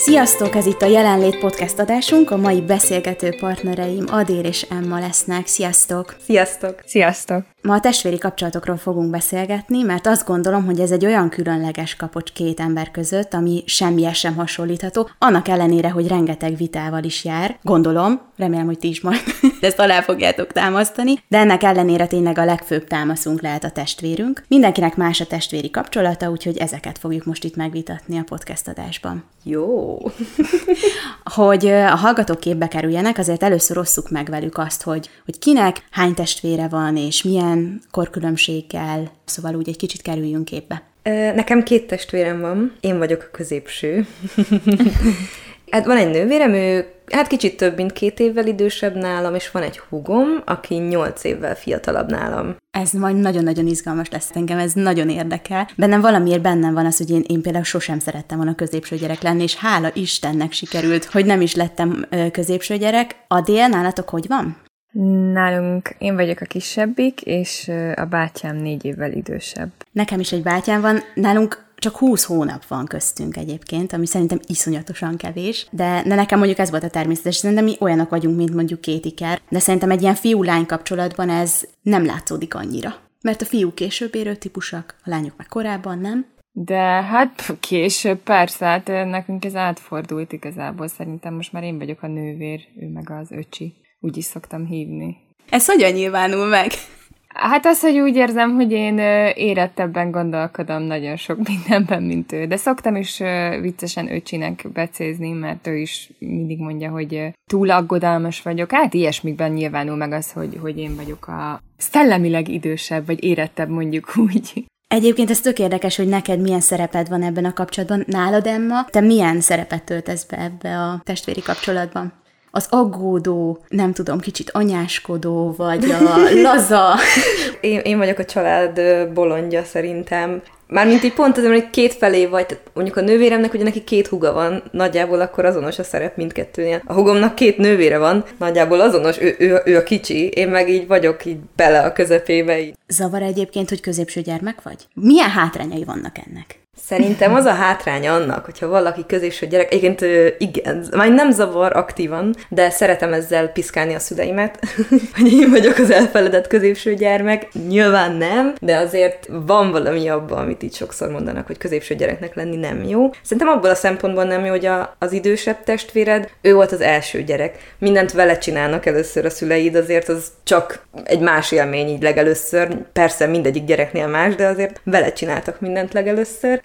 Sziasztok, ez itt a Jelenlét podcast adásunk, a mai beszélgető partnereim Adér és Emma lesznek. Sziasztok! Sziasztok! Sziasztok! Ma a testvéri kapcsolatokról fogunk beszélgetni, mert azt gondolom, hogy ez egy olyan különleges kapocs két ember között, ami semmihez sem hasonlítható, annak ellenére, hogy rengeteg vitával is jár. Gondolom, remélem, hogy ti is majd ezt alá fogjátok támasztani, de ennek ellenére tényleg a legfőbb támaszunk lehet a testvérünk. Mindenkinek más a testvéri kapcsolata, úgyhogy ezeket fogjuk most itt megvitatni a podcast adásban. Jó! hogy a hallgatók képbe kerüljenek, azért először osszuk meg velük azt, hogy, hogy kinek hány testvére van, és milyen korkülönbséggel, szóval úgy egy kicsit kerüljünk képbe. Nekem két testvérem van, én vagyok a középső. hát van egy nővérem, ő hát kicsit több, mint két évvel idősebb nálam, és van egy hugom, aki nyolc évvel fiatalabb nálam. Ez majd nagyon-nagyon izgalmas lesz engem, ez nagyon érdekel. Bennem valamiért bennem van az, hogy én, én például sosem szerettem volna középső gyerek lenni, és hála Istennek sikerült, hogy nem is lettem középső gyerek. A dél nálatok hogy van? Nálunk én vagyok a kisebbik, és a bátyám négy évvel idősebb. Nekem is egy bátyám van, nálunk csak 20 hónap van köztünk egyébként, ami szerintem iszonyatosan kevés, de, de nekem mondjuk ez volt a természetes, szerintem mi olyanok vagyunk, mint mondjuk két iker, de szerintem egy ilyen fiú-lány kapcsolatban ez nem látszódik annyira. Mert a fiú később érő típusak, a lányok meg korábban, nem? De hát később persze, hát nekünk ez átfordult igazából. Szerintem most már én vagyok a nővér, ő meg az öcsi. Úgy is szoktam hívni. Ez hogyan nyilvánul meg? Hát az, hogy úgy érzem, hogy én érettebben gondolkodom nagyon sok mindenben, mint ő. De szoktam is viccesen öcsinek becézni, mert ő is mindig mondja, hogy túl aggodalmas vagyok. Hát ilyesmikben nyilvánul meg az, hogy, hogy én vagyok a szellemileg idősebb, vagy érettebb mondjuk úgy. Egyébként ez tök érdekes, hogy neked milyen szereped van ebben a kapcsolatban. Nálad, Emma, te milyen szerepet töltesz be ebbe a testvéri kapcsolatban? Az aggódó, nem tudom, kicsit anyáskodó, vagy a laza. én, én vagyok a család bolondja szerintem. Mármint így pont azért, hogy két felé vagy, tehát mondjuk a nővéremnek ugye neki két huga van, nagyjából akkor azonos a szerep mindkettőnél. A hugomnak két nővére van, nagyjából azonos, ő, ő, ő a kicsi, én meg így vagyok így bele a közepébe. Így. Zavar egyébként, hogy középső gyermek vagy? Milyen hátrányai vannak ennek? Szerintem az a hátránya annak, hogyha valaki középső gyerek, egyébként igen, már nem zavar aktívan, de szeretem ezzel piszkálni a szüleimet, hogy én vagyok az elfeledett középső gyermek. Nyilván nem, de azért van valami abban, amit itt sokszor mondanak, hogy középső gyereknek lenni nem jó. Szerintem abból a szempontból nem jó, hogy a, az idősebb testvéred, ő volt az első gyerek. Mindent vele csinálnak először a szüleid, azért az csak egy más élmény így legelőször. Persze mindegyik gyereknél más, de azért vele csináltak mindent legelőször.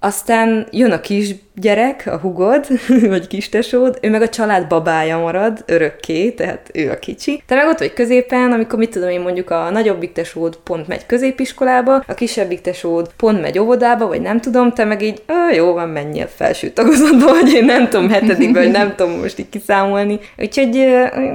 Aztán jön a kisgyerek, a hugod, vagy kistesód, ő meg a család babája marad örökké, tehát ő a kicsi. Te meg ott vagy középen, amikor mit tudom én mondjuk a nagyobbik tesód pont megy középiskolába, a kisebbik tesód pont megy óvodába, vagy nem tudom, te meg így, jó van, menjél felső tagozatba, vagy én nem tudom, hetedikben, vagy nem tudom most így kiszámolni. Úgyhogy,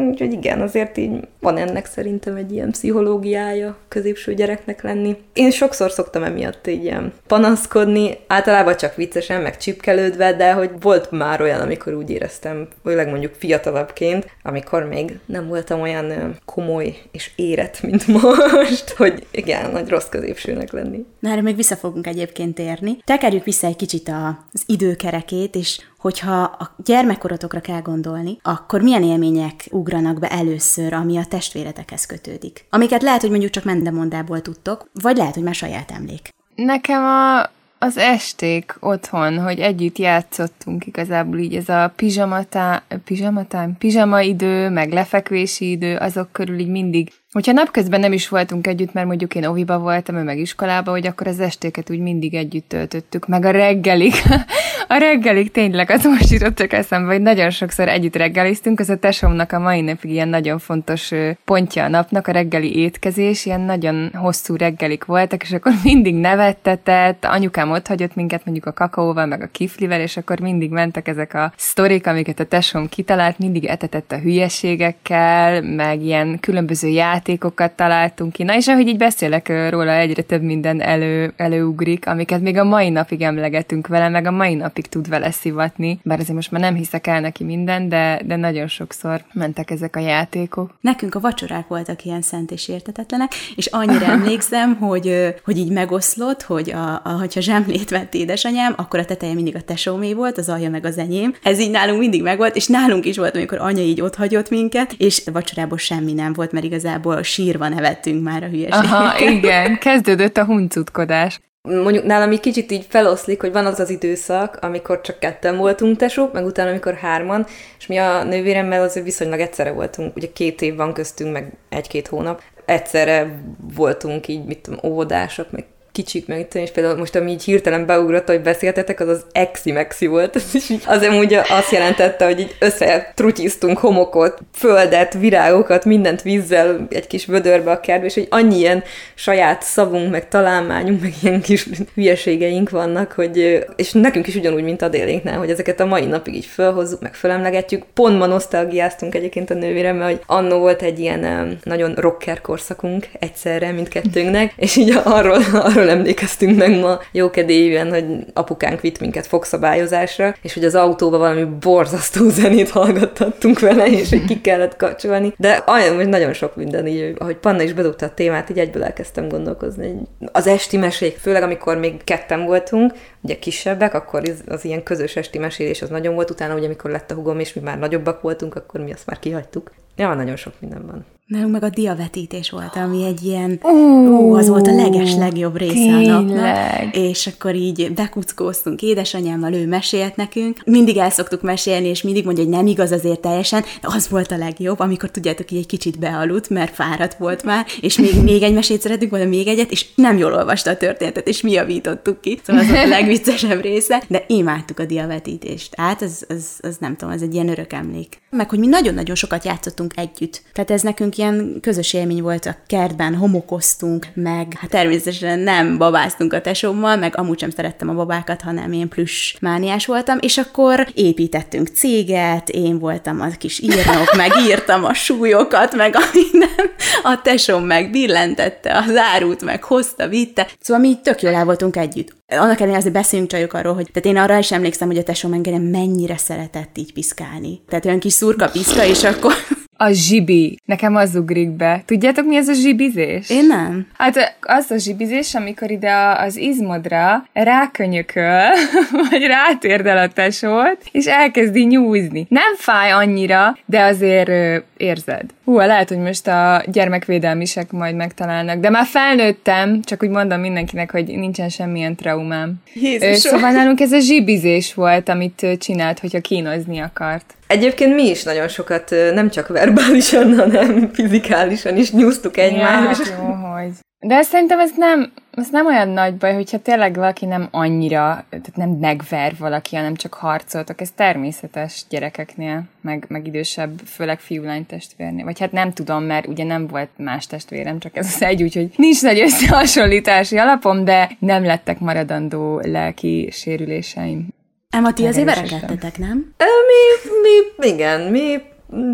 úgyhogy igen, azért így van ennek szerintem egy ilyen pszichológiája középső gyereknek lenni. Én sokszor szoktam emiatt így ilyen panaszkodni, általában általában csak viccesen, meg csipkelődve, de hogy volt már olyan, amikor úgy éreztem, főleg mondjuk fiatalabbként, amikor még nem voltam olyan komoly és érett, mint most, hogy igen, nagy rossz középsőnek lenni. Na, erre még vissza fogunk egyébként érni. Tekerjük vissza egy kicsit az időkerekét, és hogyha a gyermekkorotokra kell gondolni, akkor milyen élmények ugranak be először, ami a testvéretekhez kötődik? Amiket lehet, hogy mondjuk csak mendemondából tudtok, vagy lehet, hogy már saját emlék. Nekem a az esték otthon, hogy együtt játszottunk igazából így ez a pizsamatán, pizsamatán, pizsama idő, meg lefekvési idő, azok körül így mindig Hogyha napközben nem is voltunk együtt, mert mondjuk én oviba voltam, ő meg iskolába, hogy akkor az estéket úgy mindig együtt töltöttük, meg a reggelig. a reggelig tényleg, az most jutott csak eszembe, hogy nagyon sokszor együtt reggeliztünk, az a tesómnak a mai napig ilyen nagyon fontos pontja a napnak, a reggeli étkezés, ilyen nagyon hosszú reggelik voltak, és akkor mindig nevettetett, anyukám ott hagyott minket mondjuk a kakaóval, meg a kiflivel, és akkor mindig mentek ezek a sztorik, amiket a tesóm kitalált, mindig etetett a hülyeségekkel, meg ilyen különböző ját játékokat találtunk ki. Na és ahogy így beszélek róla, egyre több minden elő, előugrik, amiket még a mai napig emlegetünk vele, meg a mai napig tud vele szivatni. Bár azért most már nem hiszek el neki minden, de, de nagyon sokszor mentek ezek a játékok. Nekünk a vacsorák voltak ilyen szent és értetetlenek, és annyira emlékszem, hogy, hogy így megoszlott, hogy a, a, hogyha zsemlét vett édesanyám, akkor a teteje mindig a tesómé volt, az alja meg az enyém. Ez így nálunk mindig megvolt, és nálunk is volt, amikor anya így ott hagyott minket, és a vacsorából semmi nem volt, mert igazából sírva nevettünk már a hülyeségekkel. Aha, igen, kezdődött a huncutkodás. Mondjuk nálam így kicsit így feloszlik, hogy van az az időszak, amikor csak ketten voltunk tesók, meg utána, amikor hárman, és mi a nővéremmel azért viszonylag egyszerre voltunk, ugye két év van köztünk, meg egy-két hónap, egyszerre voltunk így, mit tudom, óvodások, meg kicsik, meg és például most, ami így hirtelen beugrott, hogy beszéltetek, az az exi-mexi volt. Az amúgy azt jelentette, hogy így összetrutyiztunk homokot, földet, virágokat, mindent vízzel egy kis vödörbe a kertbe, és hogy annyi ilyen saját szavunk, meg találmányunk, meg ilyen kis hülyeségeink vannak, hogy, és nekünk is ugyanúgy, mint a délénknál, hogy ezeket a mai napig így felhozzuk, meg felemlegetjük. Pont ma nosztalgiáztunk egyébként a nővéremmel, hogy annó volt egy ilyen nagyon rocker korszakunk egyszerre mindkettőnknek, és így arról, arról arról emlékeztünk meg ma jókedélyűen, hogy apukánk vitt minket fogszabályozásra, és hogy az autóba valami borzasztó zenét hallgattattunk vele, és hogy ki kellett kapcsolni. De olyan, hogy nagyon sok minden így, ahogy Panna is bedugta a témát, így egyből elkezdtem gondolkozni. Az esti mesék, főleg amikor még ketten voltunk, ugye kisebbek, akkor az ilyen közös esti mesélés az nagyon volt, utána ugye amikor lett a hugom, és mi már nagyobbak voltunk, akkor mi azt már kihagytuk. Ja, nagyon sok minden van. Nálunk meg a diavetítés volt, ami egy ilyen, ó, ó az volt a leges legjobb része tényleg. a napnak. És akkor így bekuckóztunk édesanyámmal, ő mesélt nekünk. Mindig el szoktuk mesélni, és mindig mondja, hogy nem igaz azért teljesen, de az volt a legjobb, amikor tudjátok, hogy egy kicsit bealudt, mert fáradt volt már, és még, még egy mesét szeretünk volna, még egyet, és nem jól olvasta a történetet, és mi javítottuk ki. Szóval az volt a legviccesebb része, de imádtuk a diavetítést. Hát az, az, az nem tudom, ez egy ilyen örök emlék. Meg, hogy mi nagyon-nagyon sokat játszottunk együtt. Tehát ez nekünk ilyen közös élmény volt a kertben, homokoztunk, meg hát természetesen nem babáztunk a tesómmal, meg amúgy sem szerettem a babákat, hanem én plusz mániás voltam, és akkor építettünk céget, én voltam a kis írnok, meg írtam a súlyokat, meg a minden, a tesóm meg billentette az árut, meg hozta, vitte. Szóval mi tök jól el voltunk együtt. Annak ellenére azért beszéljünk csajok arról, hogy tehát én arra is emlékszem, hogy a tesóm engem mennyire szeretett így piszkálni. Tehát olyan kis szurka piszka, és akkor a zsibi. Nekem az ugrik be. Tudjátok, mi ez a zsibizés? Én nem. Hát az a zsibizés, amikor ide az izmodra rákönyököl, vagy rátérdel a tesót, és elkezdi nyúzni. Nem fáj annyira, de azért ö, érzed. Hú, lehet, hogy most a gyermekvédelmisek majd megtalálnak, de már felnőttem, csak úgy mondom mindenkinek, hogy nincsen semmilyen traumám. Jézus. Szóval nálunk ez a zsibizés volt, amit csinált, hogyha kínozni akart. Egyébként mi is nagyon sokat, nem csak verbálisan, hanem fizikálisan is nyúztuk egymást. Ja, jó, hogy. De szerintem ez nem, ez nem olyan nagy baj, hogyha tényleg valaki nem annyira, tehát nem megver valaki, hanem csak harcoltak. Ez természetes gyerekeknél, meg, meg idősebb, főleg fiú-lány testvérnél. Vagy hát nem tudom, mert ugye nem volt más testvérem, csak ez az egy, úgyhogy nincs nagy összehasonlítási alapom, de nem lettek maradandó lelki sérüléseim. Emma, ti azért verekedtetek, nem? Mi, mi, igen, mi,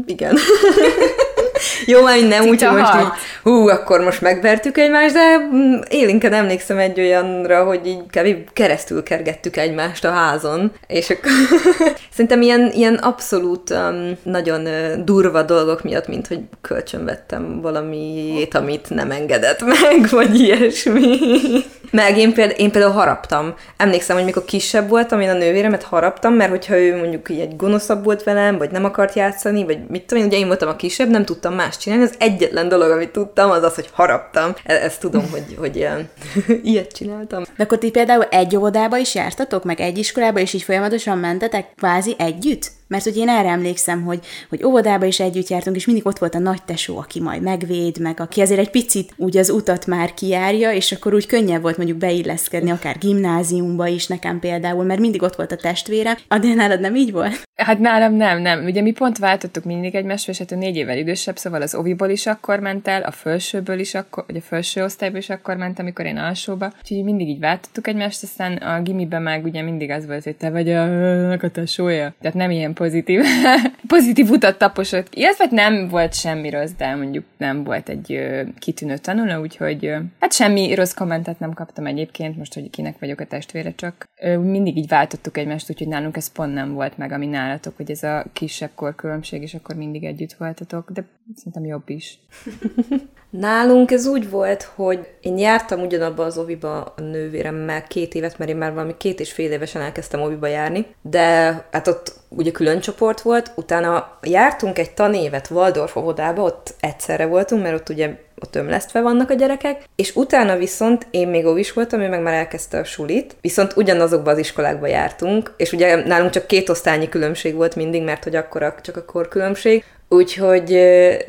igen. Jó, már nem úgy, hogy most így, hú, akkor most megvertük egymást, de mm, élénken emlékszem egy olyanra, hogy így kb. keresztül kergettük egymást a házon, és akkor szerintem ilyen, ilyen abszolút um, nagyon uh, durva dolgok miatt, mint hogy kölcsönvettem valamiét, amit nem engedett meg, vagy ilyesmi. Meg én például, én például haraptam. Emlékszem, hogy mikor kisebb voltam, én a nővéremet haraptam, mert hogyha ő mondjuk így egy gonoszabb volt velem, vagy nem akart játszani, vagy mit tudom én, ugye én voltam a kisebb, nem tudtam más csinálni. Az egyetlen dolog, amit tudtam, az az, hogy haraptam. E- ezt tudom, hogy, hogy ilyen, ilyet csináltam. De akkor ti például egy óvodába is jártatok, meg egy iskolába, és így folyamatosan mentetek kvázi együtt? Mert hogy én erre emlékszem, hogy, hogy óvodába is együtt jártunk, és mindig ott volt a nagy tesó, aki majd megvéd, meg aki azért egy picit úgy az utat már kijárja, és akkor úgy könnyebb volt mondjuk beilleszkedni, akár gimnáziumba is nekem például, mert mindig ott volt a testvérem. Adél nálad nem így volt? Hát nálam nem, nem. Ugye mi pont váltottuk mindig egymást, és hát ő négy évvel idősebb, szóval az oviból is akkor ment el, a felsőből is akkor, vagy a felső osztályból is akkor ment, amikor én alsóba. Úgyhogy mindig így váltottuk egymást, aztán a gimiben meg ugye mindig az volt, hogy te vagy a, a tesója. Tehát nem ilyen pozitív, pozitív utat taposott. Illetve nem volt semmi rossz, de mondjuk nem volt egy ö, kitűnő tanuló, úgyhogy ö, hát semmi rossz kommentet nem kaptam egyébként, most, hogy kinek vagyok a testvére, csak ö, mindig így váltottuk egymást, úgyhogy nálunk ez pont nem volt meg, ami nálatok, hogy ez a kisebb korkülönbség, és akkor mindig együtt voltatok, de szerintem jobb is. Nálunk ez úgy volt, hogy én jártam ugyanabba az oviba a nővéremmel két évet, mert én már valami két és fél évesen elkezdtem oviba járni, de hát ott ugye külön csoport volt, utána jártunk egy tanévet Waldorf óvodába, ott egyszerre voltunk, mert ott ugye ott ömlesztve vannak a gyerekek, és utána viszont én még óvis voltam, ő meg már elkezdte a sulit, viszont ugyanazokba az iskolákba jártunk, és ugye nálunk csak két osztálynyi különbség volt mindig, mert hogy akkor csak a korkülönbség, Úgyhogy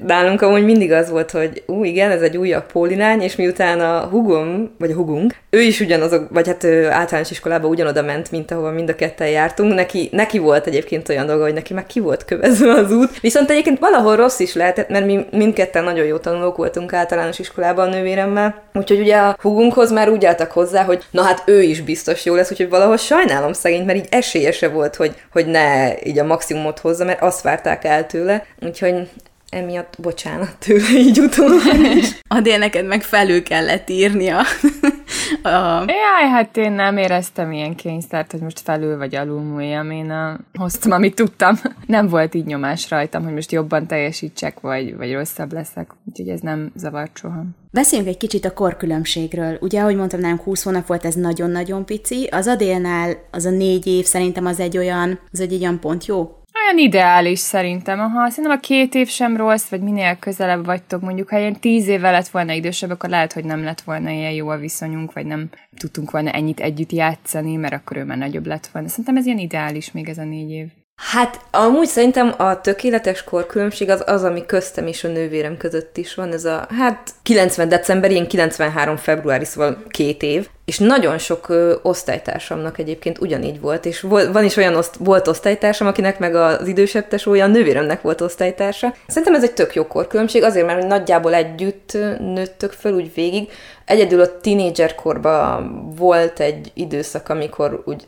nálunk amúgy mindig az volt, hogy ú, igen, ez egy újabb pólinány, és miután a hugom, vagy a hugunk, ő is ugyanazok, vagy hát ő általános iskolába ugyanoda ment, mint ahova mind a ketten jártunk. Neki, neki volt egyébként olyan dolga, hogy neki meg ki volt kövezve az út. Viszont egyébként valahol rossz is lehetett, mert mi mindketten nagyon jó tanulók voltunk általános iskolában a nővéremmel. Úgyhogy ugye a hugunkhoz már úgy álltak hozzá, hogy na hát ő is biztos jó lesz, úgyhogy valahol sajnálom szegényt, mert így esélyese volt, hogy, hogy ne így a maximumot hozza, mert azt várták el tőle. Úgyhogy emiatt bocsánat tőle így utólag is. Adél neked meg felül kellett írnia. a... Jaj, hát én nem éreztem ilyen kényszert, hogy most felül vagy alul múljam. Én a... hoztam, amit tudtam. Nem volt így nyomás rajtam, hogy most jobban teljesítsek, vagy, vagy rosszabb leszek. Úgyhogy ez nem zavart soha. Beszéljünk egy kicsit a korkülönbségről. Ugye, ahogy mondtam, nálunk 20 hónap volt, ez nagyon-nagyon pici. Az Adélnál az a négy év szerintem az egy olyan, az egy olyan pont jó, olyan ideális szerintem. Aha, szerintem a két év sem rossz, vagy minél közelebb vagytok. Mondjuk, ha ilyen tíz évvel lett volna idősebb, akkor lehet, hogy nem lett volna ilyen jó a viszonyunk, vagy nem tudtunk volna ennyit együtt játszani, mert akkor ő már nagyobb lett volna. Szerintem ez ilyen ideális még ez a négy év. Hát amúgy szerintem a tökéletes korkülönbség az az, ami köztem és a nővérem között is van. Ez a, hát 90 december, ilyen 93 februári, szóval két év. És nagyon sok ö, osztálytársamnak egyébként ugyanígy volt, és vol, van is olyan oszt, volt osztálytársam, akinek meg az idősebb tesója, a nővéremnek volt osztálytársa. Szerintem ez egy tök jó korkülönbség, azért, mert nagyjából együtt nőttök föl úgy végig. Egyedül a tínédzserkorban volt egy időszak, amikor úgy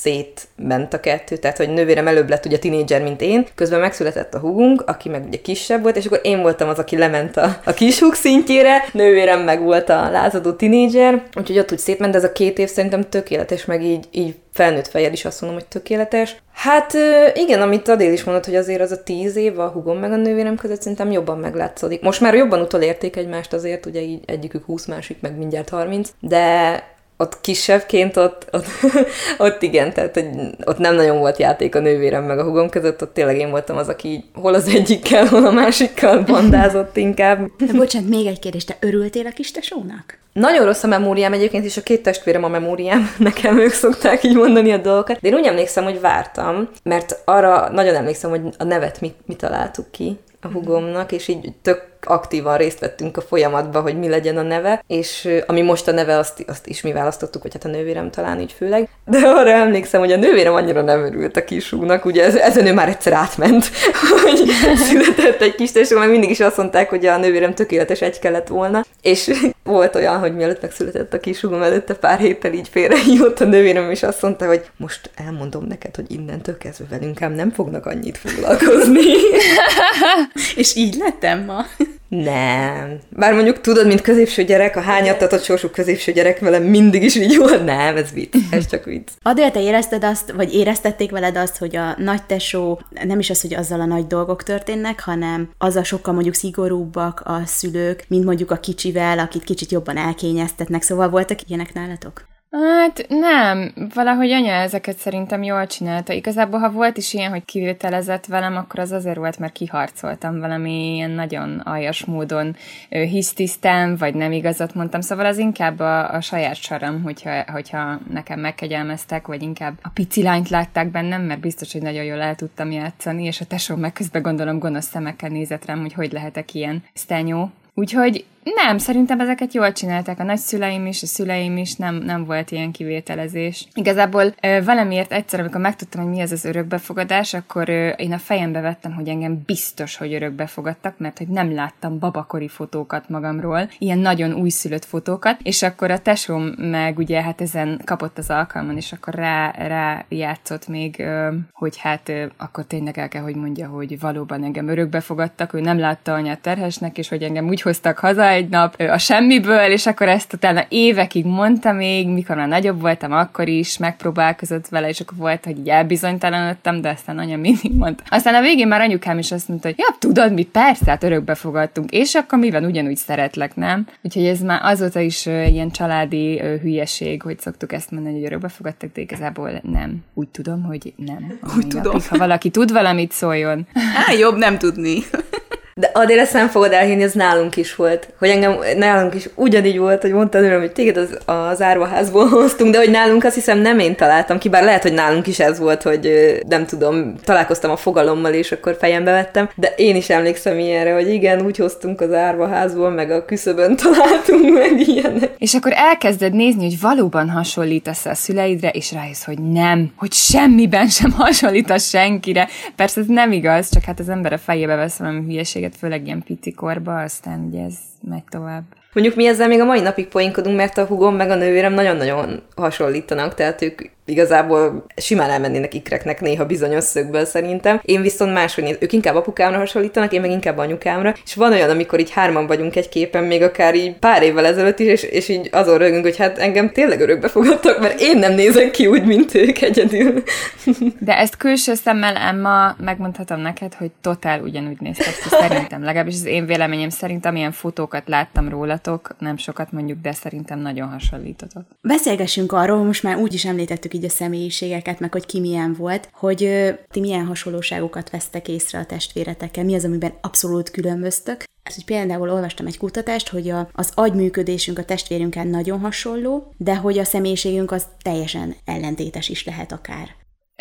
szétment a kettő, tehát hogy nővérem előbb lett ugye tínédzser, mint én, közben megszületett a húgunk, aki meg ugye kisebb volt, és akkor én voltam az, aki lement a, a kishúg szintjére, nővérem meg volt a lázadó tínédzser, úgyhogy ott úgy szétment, de ez a két év szerintem tökéletes, meg így, így felnőtt fejjel is azt mondom, hogy tökéletes. Hát igen, amit Adél is mondott, hogy azért az a tíz év a hugom meg a nővérem között szerintem jobban meglátszódik. Most már jobban utolérték egymást azért, ugye így egyikük 20, másik meg mindjárt 30, de ott kisebbként ott, ott, ott igen, tehát hogy ott nem nagyon volt játék a nővérem meg a hugom között, ott tényleg én voltam az, aki hol az egyikkel, hol a másikkal bandázott inkább. De bocsánat, még egy kérdés, te örültél a kis tesónak? Nagyon rossz a memóriám egyébként, és a két testvérem a memóriám, nekem ők szokták így mondani a dolgokat. De én úgy emlékszem, hogy vártam, mert arra nagyon emlékszem, hogy a nevet mi, mi találtuk ki a hugomnak, és így tök aktívan részt vettünk a folyamatban, hogy mi legyen a neve, és ami most a neve, azt, azt is mi választottuk, vagy hát a nővérem talán így főleg. De arra emlékszem, hogy a nővérem annyira nem örült a kisúnak, ugye ez, ezen ő már egyszer átment, hogy született egy kis tesó, mert mindig is azt mondták, hogy a nővérem tökéletes egy kellett volna, és volt olyan, hogy mielőtt megszületett a kisúgom előtte pár héttel így félrehívott a nővérem, és azt mondta, hogy most elmondom neked, hogy innentől kezdve velünk ám nem fognak annyit foglalkozni. és így lettem ma. Nem. Bár mondjuk tudod, mint középső gyerek, a hányattatott sorsú középső gyerek velem mindig is így volt. Nem, ez vicc. Ez csak vicc. Adél, te érezted azt, vagy éreztették veled azt, hogy a nagy tesó nem is az, hogy azzal a nagy dolgok történnek, hanem az a sokkal mondjuk szigorúbbak a szülők, mint mondjuk a kicsivel, akit kicsit jobban elkényeztetnek. Szóval voltak ilyenek nálatok? Hát nem, valahogy anya ezeket szerintem jól csinálta. Igazából, ha volt is ilyen, hogy kivételezett velem, akkor az azért volt, mert kiharcoltam valami ilyen nagyon aljas módon hisztisztem, vagy nem igazat mondtam. Szóval az inkább a, a saját saram, hogyha, hogyha nekem megkegyelmeztek, vagy inkább a pici lányt látták bennem, mert biztos, hogy nagyon jól el tudtam játszani, és a tesóm meg közben gondolom gonosz szemekkel nézett rám, hogy hogy lehetek ilyen sztenyó. Úgyhogy Nem, szerintem ezeket jól csinálták. A nagyszüleim is, a szüleim is, nem, nem volt ilyen kivételezés. Igazából valamiért egyszer, amikor megtudtam, hogy mi ez az örökbefogadás, akkor én a fejembe vettem, hogy engem biztos, hogy örökbefogadtak, mert hogy nem láttam babakori fotókat magamról, ilyen nagyon újszülött fotókat, és akkor a tesóm meg ugye hát ezen kapott az alkalmon, és akkor rá, rá játszott még, hogy hát akkor tényleg el kell, hogy mondja, hogy valóban engem örökbefogadtak, ő nem látta anyát terhesnek, és hogy engem úgy hoztak haza egy nap a semmiből, és akkor ezt utána évekig mondta még, mikor már nagyobb voltam, akkor is megpróbálkozott vele, és akkor volt, hogy így elbizonytalanodtam, de aztán anya mindig mondta. Aztán a végén már anyukám is azt mondta, hogy ja, tudod, mi persze, hát örökbe fogadtunk, és akkor mivel ugyanúgy szeretlek, nem? Úgyhogy ez már azóta is ilyen családi hülyeség, hogy szoktuk ezt mondani, hogy örökbe fogadtak, de igazából nem. Úgy tudom, hogy nem. Úgy tudom. Napig, ha valaki tud valamit, szóljon. Há, jobb nem tudni. De Adél, ezt nem fogod elhinni, ez nálunk is volt. Hogy engem nálunk is ugyanígy volt, hogy mondtad őröm, hogy téged az, az árvaházból hoztunk, de hogy nálunk azt hiszem nem én találtam ki, bár lehet, hogy nálunk is ez volt, hogy nem tudom, találkoztam a fogalommal, és akkor fejembe vettem, de én is emlékszem ilyenre, hogy igen, úgy hoztunk az árvaházból, meg a küszöbön találtunk meg ilyenek. És akkor elkezded nézni, hogy valóban hasonlítasz a szüleidre, és rájössz, hogy nem, hogy semmiben sem hasonlítasz senkire. Persze ez nem igaz, csak hát az ember a fejébe vesz valami hülyeséget, főleg ilyen pici korba, aztán ugye ez megy tovább. Mondjuk mi ezzel még a mai napig poénkodunk, mert a hugom meg a nővérem nagyon-nagyon hasonlítanak, tehát ők igazából simán elmennének ikreknek néha bizonyos szögből szerintem. Én viszont máshogy néz, ők inkább apukámra hasonlítanak, én meg inkább anyukámra, és van olyan, amikor így hárman vagyunk egy képen, még akár így pár évvel ezelőtt is, és, és így azon rögünk, hogy hát engem tényleg örökbe fogadtak, mert én nem nézek ki úgy, mint ők egyedül. De ezt külső szemmel, Emma, megmondhatom neked, hogy totál ugyanúgy néztek ki, szerintem. Legalábbis az én véleményem szerint, amilyen fotókat láttam rólatok, nem sokat mondjuk, de szerintem nagyon hasonlítotok. Beszélgessünk arról, most már úgy is említettük így a személyiségeket, meg hogy ki milyen volt, hogy ö, ti milyen hasonlóságokat vesztek észre a testvéretekkel, mi az, amiben abszolút különböztök. Hát, hogy például olvastam egy kutatást, hogy a, az agyműködésünk a testvérünkkel nagyon hasonló, de hogy a személyiségünk az teljesen ellentétes is lehet akár.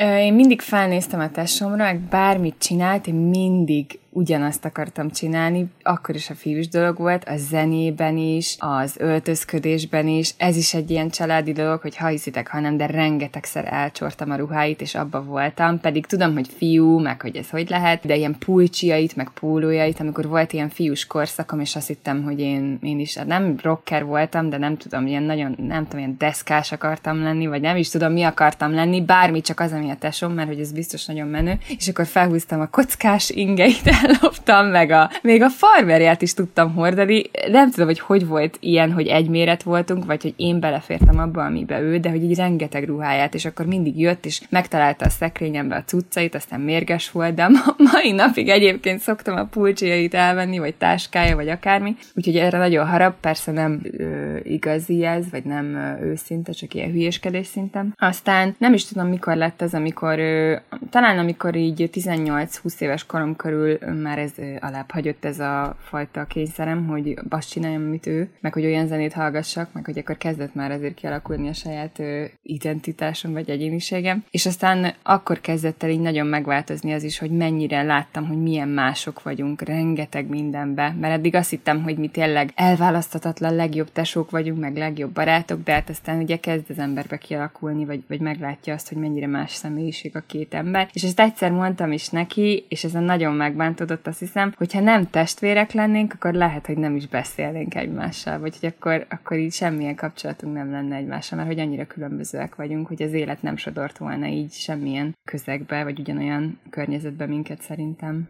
Én mindig felnéztem a tesómra, meg bármit csinált, én mindig ugyanazt akartam csinálni, akkor is a fiús dolog volt, a zenében is, az öltözködésben is, ez is egy ilyen családi dolog, hogy ha hiszitek, ha nem, de rengetegszer elcsortam a ruháit, és abba voltam, pedig tudom, hogy fiú, meg hogy ez hogy lehet, de ilyen pulcsiait, meg pólójait, amikor volt ilyen fiús korszakom, és azt hittem, hogy én, én is nem rocker voltam, de nem tudom, ilyen nagyon, nem tudom, ilyen deszkás akartam lenni, vagy nem is tudom, mi akartam lenni, bármi, csak az, ami a tesom, mert hogy ez biztos nagyon menő, és akkor felhúztam a kockás ingeit, elloptam, meg a, még a farmerját is tudtam hordani. Nem tudom, hogy hogy volt ilyen, hogy egy méret voltunk, vagy hogy én belefértem abba, amibe ő, de hogy így rengeteg ruháját, és akkor mindig jött, és megtalálta a szekrényembe a cuccait, aztán mérges volt, de a mai napig egyébként szoktam a pulcsiait elvenni, vagy táskája, vagy akármi. Úgyhogy erre nagyon harap, persze nem ö, igazi ez, vagy nem ö, őszinte, csak ilyen hülyéskedés szinten. Aztán nem is tudom, mikor lett ez, amikor ö, talán amikor így 18-20 éves korom körül már ez alább hagyott ez a fajta kényszerem, hogy azt csináljam, amit ő, meg hogy olyan zenét hallgassak, meg hogy akkor kezdett már ezért kialakulni a saját identitásom vagy egyéniségem. És aztán akkor kezdett el így nagyon megváltozni az is, hogy mennyire láttam, hogy milyen mások vagyunk, rengeteg mindenbe, mert eddig azt hittem, hogy mi tényleg elválaszthatatlan legjobb tesók vagyunk, meg legjobb barátok, de hát aztán ugye kezd az emberbe kialakulni, vagy, vagy meglátja azt, hogy mennyire más személyiség a két ember. És ezt egyszer mondtam is neki, és ezen nagyon megbántott, tudott, azt hiszem, hogyha nem testvérek lennénk, akkor lehet, hogy nem is beszélnénk egymással, vagy hogy akkor, akkor így semmilyen kapcsolatunk nem lenne egymással, mert hogy annyira különbözőek vagyunk, hogy az élet nem sodort volna így semmilyen közegbe, vagy ugyanolyan környezetbe minket szerintem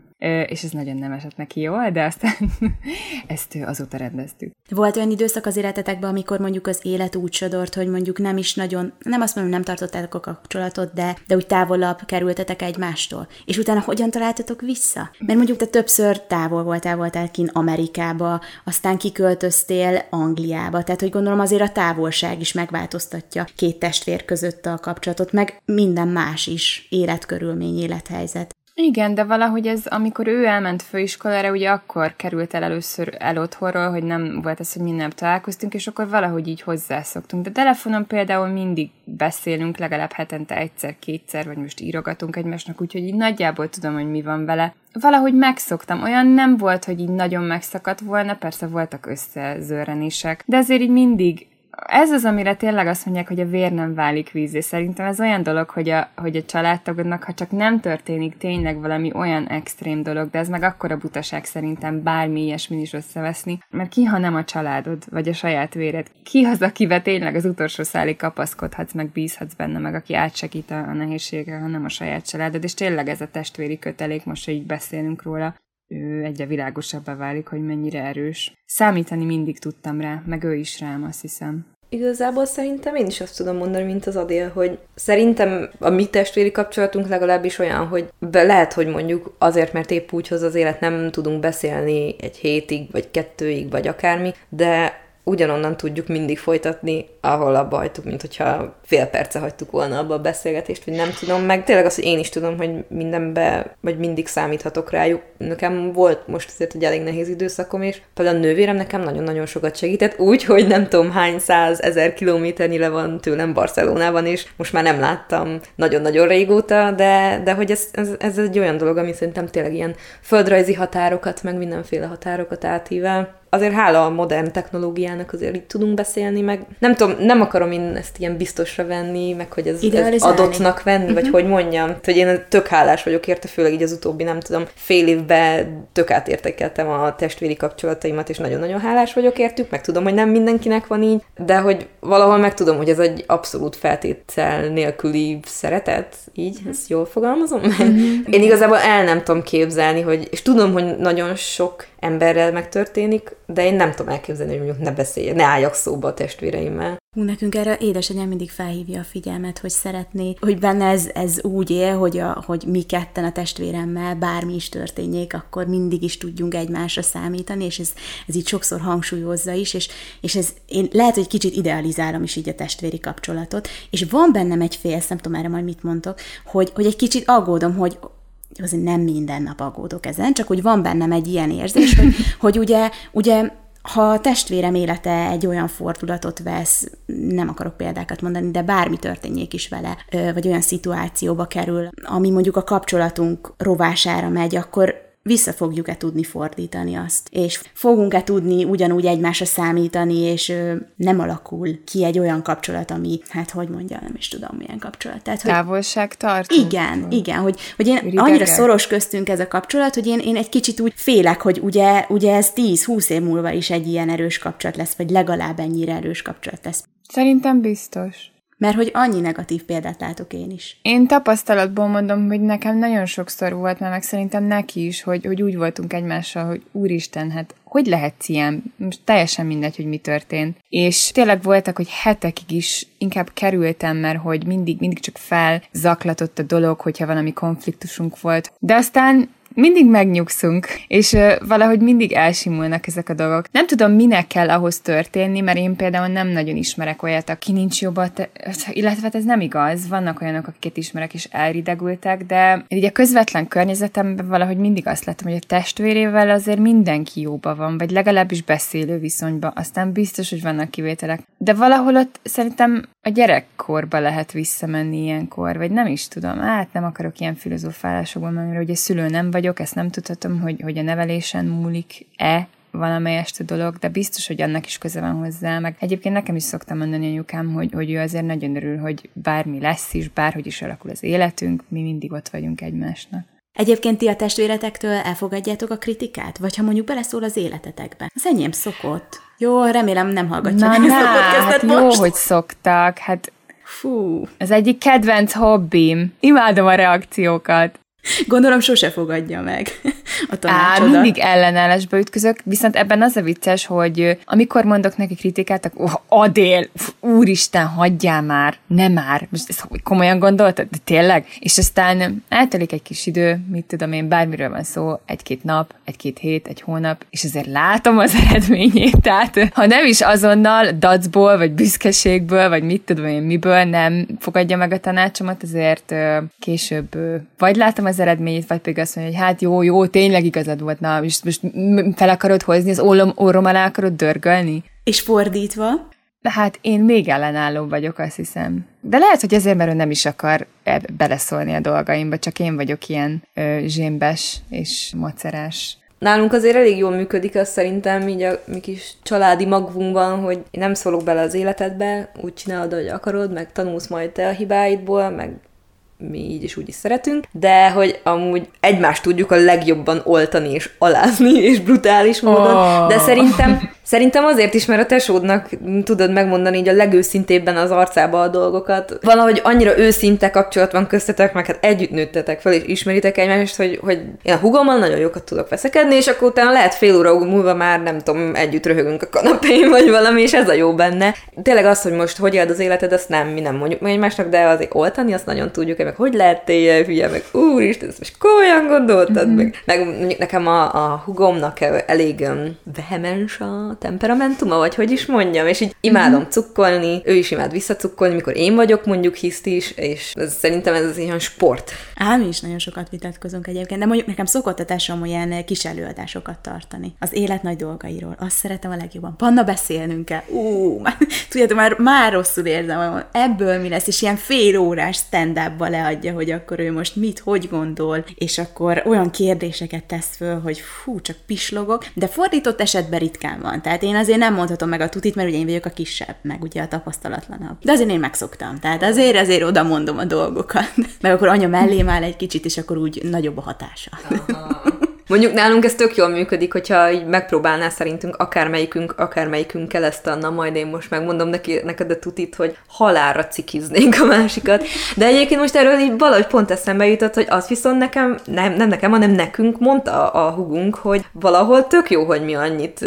és ez nagyon nem esett neki jól, de aztán ezt azóta rendeztük. Volt olyan időszak az életetekben, amikor mondjuk az élet úgy sodort, hogy mondjuk nem is nagyon, nem azt mondom, nem tartottátok a kapcsolatot, de, de úgy távolabb kerültetek egymástól. És utána hogyan találtatok vissza? Mert mondjuk te többször távol voltál, voltál kin Amerikába, aztán kiköltöztél Angliába, tehát hogy gondolom azért a távolság is megváltoztatja két testvér között a kapcsolatot, meg minden más is, életkörülmény, élethelyzet. Igen, de valahogy ez, amikor ő elment főiskolára, ugye akkor került el először el otthonról, hogy nem volt ez, hogy minden találkoztunk, és akkor valahogy így hozzászoktunk. De telefonon például mindig beszélünk, legalább hetente egyszer-kétszer, vagy most írogatunk egymásnak, úgyhogy így nagyjából tudom, hogy mi van vele. Valahogy megszoktam. Olyan nem volt, hogy így nagyon megszakadt volna, persze voltak összezörrenések, de azért így mindig ez az, amire tényleg azt mondják, hogy a vér nem válik vízé. Szerintem ez olyan dolog, hogy a, hogy a családtagodnak, ha csak nem történik tényleg valami olyan extrém dolog, de ez meg akkora butaság szerintem bármi ilyesmin is összeveszni, mert ki, ha nem a családod, vagy a saját véred? Ki az, akivel tényleg az utolsó szálig kapaszkodhatsz, meg bízhatsz benne, meg aki átsegít a, a nehézségre, hanem a saját családod, és tényleg ez a testvéri kötelék, most, hogy így beszélünk róla, egyre világosabbá válik, hogy mennyire erős. Számítani mindig tudtam rá, meg ő is rám, azt hiszem. Igazából szerintem én is azt tudom mondani, mint az Adél, hogy szerintem a mi testvéri kapcsolatunk legalábbis olyan, hogy be lehet, hogy mondjuk azért, mert épp úgy hoz az élet, nem tudunk beszélni egy hétig, vagy kettőig, vagy akármi, de ugyanonnan tudjuk mindig folytatni, ahol abba hagytuk, mint hogyha fél perce hagytuk volna abba a beszélgetést, vagy nem tudom, meg tényleg az, hogy én is tudom, hogy mindenbe, vagy mindig számíthatok rájuk. Nekem volt most azért egy elég nehéz időszakom, és például a nővérem nekem nagyon-nagyon sokat segített, úgy, hogy nem tudom hány száz ezer kilométernyire van tőlem Barcelonában, és most már nem láttam nagyon-nagyon régóta, de, de hogy ez, ez, ez egy olyan dolog, ami szerintem tényleg ilyen földrajzi határokat, meg mindenféle határokat átível azért hála a modern technológiának azért így tudunk beszélni, meg nem tudom, nem akarom én ezt ilyen biztosra venni, meg hogy ez, ez adottnak venni, uh-huh. vagy mhm. hogy mondjam, hogy én tök hálás vagyok érte, főleg így az utóbbi, nem tudom, fél évben tök átértékeltem a testvéri kapcsolataimat, és nagyon-nagyon hálás vagyok értük, meg tudom, hogy nem mindenkinek van így, de hogy valahol meg tudom, hogy ez egy abszolút feltétel nélküli szeretet, így, uh-huh. ezt jól fogalmazom? Uh-huh. Én igazából el nem tudom képzelni, hogy, és tudom, hogy nagyon sok emberrel megtörténik, de én nem tudom elképzelni, hogy mondjuk ne beszélje, ne álljak szóba a testvéreimmel. Hú, nekünk erre édesanyám mindig felhívja a figyelmet, hogy szeretné, hogy benne ez, ez úgy él, hogy, a, hogy mi ketten a testvéremmel bármi is történjék, akkor mindig is tudjunk egymásra számítani, és ez, ez így sokszor hangsúlyozza is, és, és ez, én lehet, hogy kicsit idealizálom is így a testvéri kapcsolatot, és van bennem egy fél, nem tudom erre majd mit mondtok, hogy, hogy egy kicsit aggódom, hogy azért nem minden nap aggódok ezen, csak hogy van bennem egy ilyen érzés, hogy, hogy ugye, ugye ha a testvérem élete egy olyan fordulatot vesz, nem akarok példákat mondani, de bármi történjék is vele, vagy olyan szituációba kerül, ami mondjuk a kapcsolatunk rovására megy, akkor vissza fogjuk-e tudni fordítani azt, és fogunk-e tudni ugyanúgy egymásra számítani, és ö, nem alakul ki egy olyan kapcsolat, ami, hát hogy mondja, nem is tudom milyen kapcsolat. Tehát, hogy Távolság tart? Igen, igen, hogy, hogy én Ridegel. annyira szoros köztünk ez a kapcsolat, hogy én, én egy kicsit úgy félek, hogy ugye, ugye ez 10-20 év múlva is egy ilyen erős kapcsolat lesz, vagy legalább ennyire erős kapcsolat lesz. Szerintem biztos. Mert hogy annyi negatív példát látok én is. Én tapasztalatból mondom, hogy nekem nagyon sokszor volt, mert meg szerintem neki is, hogy, hogy úgy voltunk egymással, hogy úristen, hát hogy lehetsz ilyen? Most teljesen mindegy, hogy mi történt. És tényleg voltak, hogy hetekig is inkább kerültem, mert hogy mindig, mindig csak felzaklatott a dolog, hogyha valami konfliktusunk volt. De aztán mindig megnyugszunk, és valahogy mindig elsimulnak ezek a dolgok. Nem tudom, minek kell ahhoz történni, mert én például nem nagyon ismerek olyat, aki nincs jobban, te- illetve hát ez nem igaz, vannak olyanok, akiket ismerek és elridegültek, de ugye a közvetlen környezetemben valahogy mindig azt látom, hogy a testvérével azért mindenki jóba van, vagy legalábbis beszélő viszonyban, aztán biztos, hogy vannak kivételek. De valahol ott szerintem a gyerekkorba lehet visszamenni ilyenkor, vagy nem is tudom, hát nem akarok ilyen filozófálásokban menni, hogy a szülő nem vagyok, ezt nem tudhatom, hogy, hogy a nevelésen múlik-e valamelyest a dolog, de biztos, hogy annak is köze van hozzá, meg egyébként nekem is szoktam mondani anyukám, hogy, hogy ő azért nagyon örül, hogy bármi lesz is, bárhogy is alakul az életünk, mi mindig ott vagyunk egymásnak. Egyébként ti a testvéretektől elfogadjátok a kritikát? Vagy ha mondjuk beleszól az életetekbe? Az enyém szokott. Jó, remélem nem hallgatja Na, na, hát jó, most. hogy szoktak. Hát Fú. Ez egyik kedvenc hobbim. Imádom a reakciókat. Gondolom sose fogadja meg a tanácsodat. Á, mindig ellenállásba ütközök, viszont ebben az a vicces, hogy amikor mondok neki kritikát, akkor oh, Adél, úristen, hagyjál már, nem már. Most ezt komolyan gondoltad? De tényleg? És aztán eltelik egy kis idő, mit tudom én, bármiről van szó, egy-két nap, egy-két hét, egy hónap, és azért látom az eredményét. Tehát ha nem is azonnal dacból, vagy büszkeségből, vagy mit tudom én miből nem fogadja meg a tanácsomat, azért később vagy látom az az eredményét, vagy pedig azt mondja, hogy hát jó, jó, tényleg igazad volt, na, most, most fel akarod hozni, az orrom, orrom alá akarod dörgölni? És fordítva? De hát én még ellenálló vagyok, azt hiszem. De lehet, hogy ezért, mert ő nem is akar beleszólni a dolgaimba, csak én vagyok ilyen ö, zsémbes és macerás. Nálunk azért elég jól működik az szerintem így a mi kis családi magvunkban, hogy én nem szólok bele az életedbe, úgy csinálod, hogy akarod, meg tanulsz majd te a hibáidból, meg mi így is úgy is szeretünk, de hogy amúgy egymást tudjuk a legjobban oltani és alázni és brutális módon, oh. de szerintem Szerintem azért is, mert a tesódnak tudod megmondani így a legőszintébben az arcába a dolgokat. Valahogy annyira őszinte kapcsolat van köztetek, meg hát együtt nőttetek fel, és ismeritek egymást, hogy, hogy én a hugommal nagyon jókat tudok veszekedni, és akkor utána lehet fél óra múlva már nem tudom, együtt röhögünk a kanapén, vagy valami, és ez a jó benne. Tényleg az, hogy most hogy éld az életed, azt nem, mi nem mondjuk meg egymásnak, de azért oltani, azt nagyon tudjuk, meg hogy lehet ilyen hülye, meg úristen, ezt most komolyan gondoltad, mm-hmm. meg, meg nekem a, a hugomnak elég um, vehemens a temperamentuma, vagy hogy is mondjam, és így imádom mm-hmm. cukkolni, ő is imád visszacukkolni, mikor én vagyok mondjuk hiszt is, és ez, szerintem ez az ilyen sport. Á, mi is nagyon sokat vitatkozunk egyébként, de mondjuk nekem szokott a tesóm olyan kis előadásokat tartani. Az élet nagy dolgairól. Azt szeretem a legjobban. Panna, beszélnünk kell. Ú, már, tudjátok, már, már rosszul érzem, hogy ebből mi lesz, és ilyen fél órás stand leadja, hogy akkor ő most mit, hogy gondol, és akkor olyan kérdéseket tesz föl, hogy fú, csak pislogok, de fordított esetben ritkán van. Tehát én azért nem mondhatom meg a tutit, mert ugye én vagyok a kisebb, meg ugye a tapasztalatlanabb. De azért én megszoktam. Tehát azért azért oda mondom a dolgokat. Meg akkor anya mellém áll egy kicsit, és akkor úgy nagyobb a hatása. Aha. Mondjuk nálunk ez tök jól működik, hogyha így megpróbálná szerintünk akármelyikünk, akármelyikünkkel ezt a, na majd én most megmondom neki, neked a tutit, hogy halára cikiznénk a másikat. De egyébként most erről így valahogy pont eszembe jutott, hogy az viszont nekem, nem, nem nekem, hanem nekünk mondta a, hugunk, hogy valahol tök jó, hogy mi annyit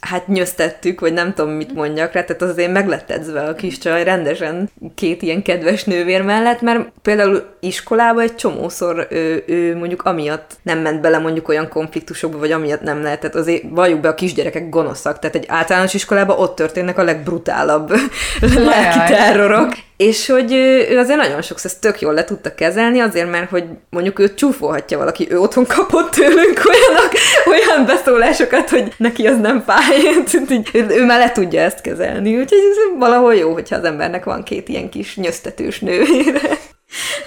hát nyöztettük, vagy nem tudom mit mondjak rá, tehát azért meg lett edzve a kis csaj rendesen két ilyen kedves nővér mellett, mert például iskolába egy csomószor ő, ő mondjuk amiatt nem ment bele mondjuk olyan konfliktusokba, vagy amiatt nem lehetett. Azért valljuk be, a kisgyerekek gonoszak, tehát egy általános iskolában ott történnek a legbrutálabb lelki terrorok, és hogy ő azért nagyon sokszor ezt tök jól le tudta kezelni, azért mert, hogy mondjuk őt csúfolhatja valaki, ő otthon kapott tőlünk olyanok, olyan beszólásokat, hogy neki az nem fáj, ő, ő már le tudja ezt kezelni, úgyhogy ez valahol jó, hogyha az embernek van két ilyen kis nyöztetős nővére.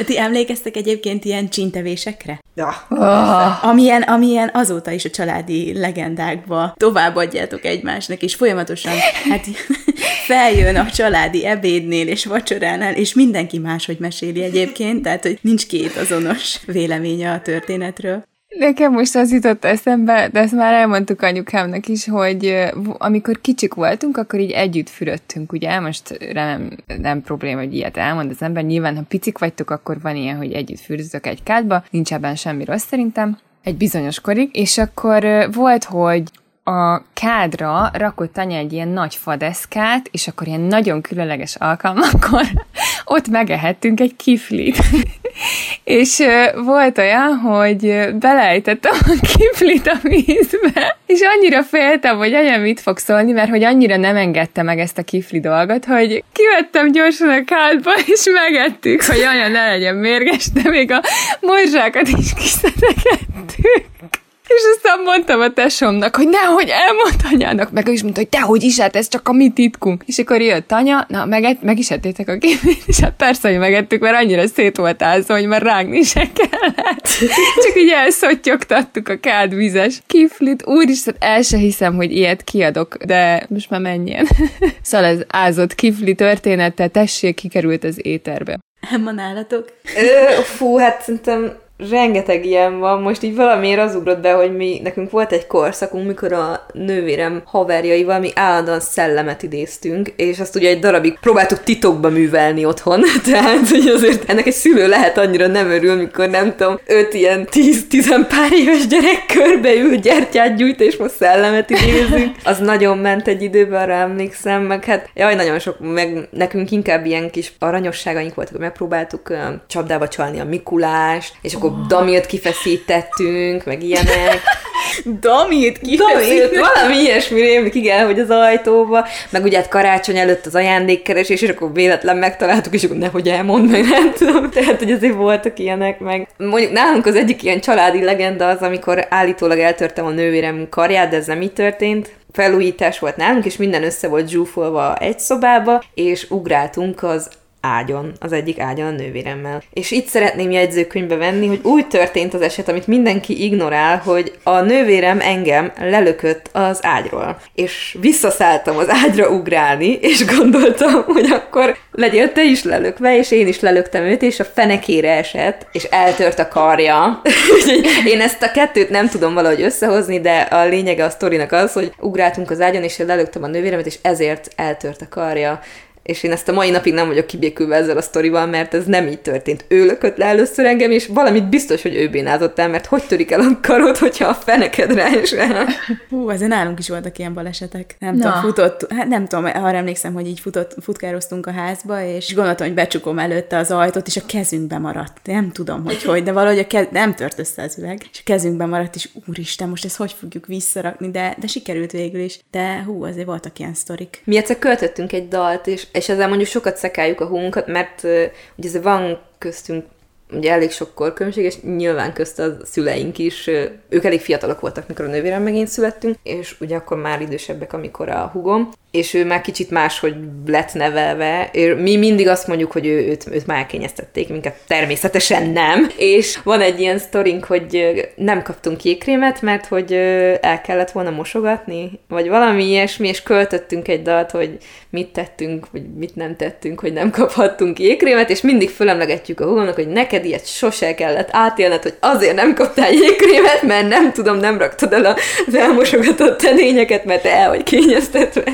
Ti emlékeztek egyébként ilyen csintevésekre? Ja. Oh. Amilyen, amilyen azóta is a családi legendákba továbbadjátok egymásnak, és folyamatosan hát feljön a családi ebédnél és vacsoránál, és mindenki máshogy meséli egyébként, tehát hogy nincs két azonos véleménye a történetről. Nekem most az jutott eszembe, de ezt már elmondtuk anyukámnak is, hogy amikor kicsik voltunk, akkor így együtt fürödtünk, ugye? Most nem, nem probléma, hogy ilyet elmond az ember. Nyilván, ha picik vagytok, akkor van ilyen, hogy együtt fürödtök egy kádba, nincs ebben semmi rossz szerintem egy bizonyos korig, és akkor volt, hogy a kádra rakott anya egy ilyen nagy fadeszkát, és akkor ilyen nagyon különleges alkalmakkor ott megehettünk egy kiflit. és volt olyan, hogy belejtettem a kiflit a vízbe, és annyira féltem, hogy anya mit fog szólni, mert hogy annyira nem engedte meg ezt a kifli dolgot, hogy kivettem gyorsan a kádba, és megettük, hogy anya ne legyen mérges, de még a morzsákat is kiszedegettük. És aztán mondtam a tesomnak, hogy nehogy elmond anyának, meg ő is mondta, hogy dehogy is, hát ez csak a mi titkunk. És akkor jött anya, na, meg, meg is ettétek a képét, és hát persze, hogy megettük, mert annyira szét volt állszó, hogy már rágni se kellett. Csak így elszottyogtattuk a kádvizes kiflit. Úristen, el se hiszem, hogy ilyet kiadok, de most már menjen. szóval ez ázott kifli története, tessék, kikerült az éterbe. Emma nálatok? Ö, fú, hát szerintem rengeteg ilyen van. Most így valamiért az ugrott be, hogy mi, nekünk volt egy korszakunk, mikor a nővérem haverjaival mi állandóan szellemet idéztünk, és azt ugye egy darabig próbáltuk titokba művelni otthon, tehát hogy azért ennek egy szülő lehet annyira nem örül, mikor nem tudom, öt ilyen tíz-tizen pár éves gyerek körbeül, gyertyát gyújt, és most szellemet idézünk. Az nagyon ment egy időben, arra emlékszem, meg hát jaj, nagyon sok, meg nekünk inkább ilyen kis aranyosságaink voltak, hogy megpróbáltuk uh, csapdába csalni a Mikulást, és akkor akkor damilt kifeszítettünk, meg ilyenek. Damit ki Damit, valami ilyesmi rémlik, igen, hogy az ajtóba, meg ugye hát karácsony előtt az ajándékkeresés, és akkor véletlen megtaláltuk, és akkor nehogy elmond, meg nem tudom. Tehát, hogy azért voltak ilyenek, meg mondjuk nálunk az egyik ilyen családi legenda az, amikor állítólag eltörtem a nővérem karját, de ez nem így történt felújítás volt nálunk, és minden össze volt zsúfolva egy szobába, és ugráltunk az ágyon, az egyik ágyon a nővéremmel. És itt szeretném jegyzőkönyvbe venni, hogy úgy történt az eset, amit mindenki ignorál, hogy a nővérem engem lelökött az ágyról. És visszaszálltam az ágyra ugrálni, és gondoltam, hogy akkor legyél te is lelökve, és én is lelöktem őt, és a fenekére esett, és eltört a karja. én ezt a kettőt nem tudom valahogy összehozni, de a lényege a sztorinak az, hogy ugráltunk az ágyon, és én lelöktem a nővéremet, és ezért eltört a karja és én ezt a mai napig nem vagyok kibékülve ezzel a sztorival, mert ez nem így történt. Ő lökött le először engem, és valamit biztos, hogy ő bénázott el, mert hogy törik el a karod, hogyha a fenekedre esel. Hú, azért nálunk is voltak ilyen balesetek. Nem Na. tudom, futott, hát nem tudom, arra emlékszem, hogy így futott, futkároztunk a házba, és gondoltam, hogy becsukom előtte az ajtót, és a kezünkbe maradt. Nem tudom, hogy hogy, de valahogy a kez, nem tört össze az üveg, és a kezünkbe maradt, és úristen, most ezt hogy fogjuk visszarakni, de, de sikerült végül is. De hú, azért voltak ilyen sztorik. Mi egyszer költöttünk egy dalt, és és ezzel mondjuk sokat szekáljuk a hunkat, mert ugye van köztünk ugye elég sok korkülönbség, és nyilván közt a szüleink is, ők elég fiatalok voltak, mikor a nővérem megint születtünk, és ugye akkor már idősebbek, amikor a hugom, és ő már kicsit máshogy lett nevelve. Mi mindig azt mondjuk, hogy ő, őt, őt már elkényeztették, minket természetesen nem. És van egy ilyen sztorink, hogy nem kaptunk jégkrémet, mert hogy el kellett volna mosogatni, vagy valami ilyesmi, és költöttünk egy dalt, hogy mit tettünk, vagy mit nem tettünk, hogy nem kaphattunk jégkrémet, és mindig fölemlegetjük a húgomnak, hogy neked ilyet sose kellett átélned, hogy azért nem kaptál jégkrémet, mert nem tudom, nem raktad el az elmosogatott tenényeket, mert te el vagy kényeztetve.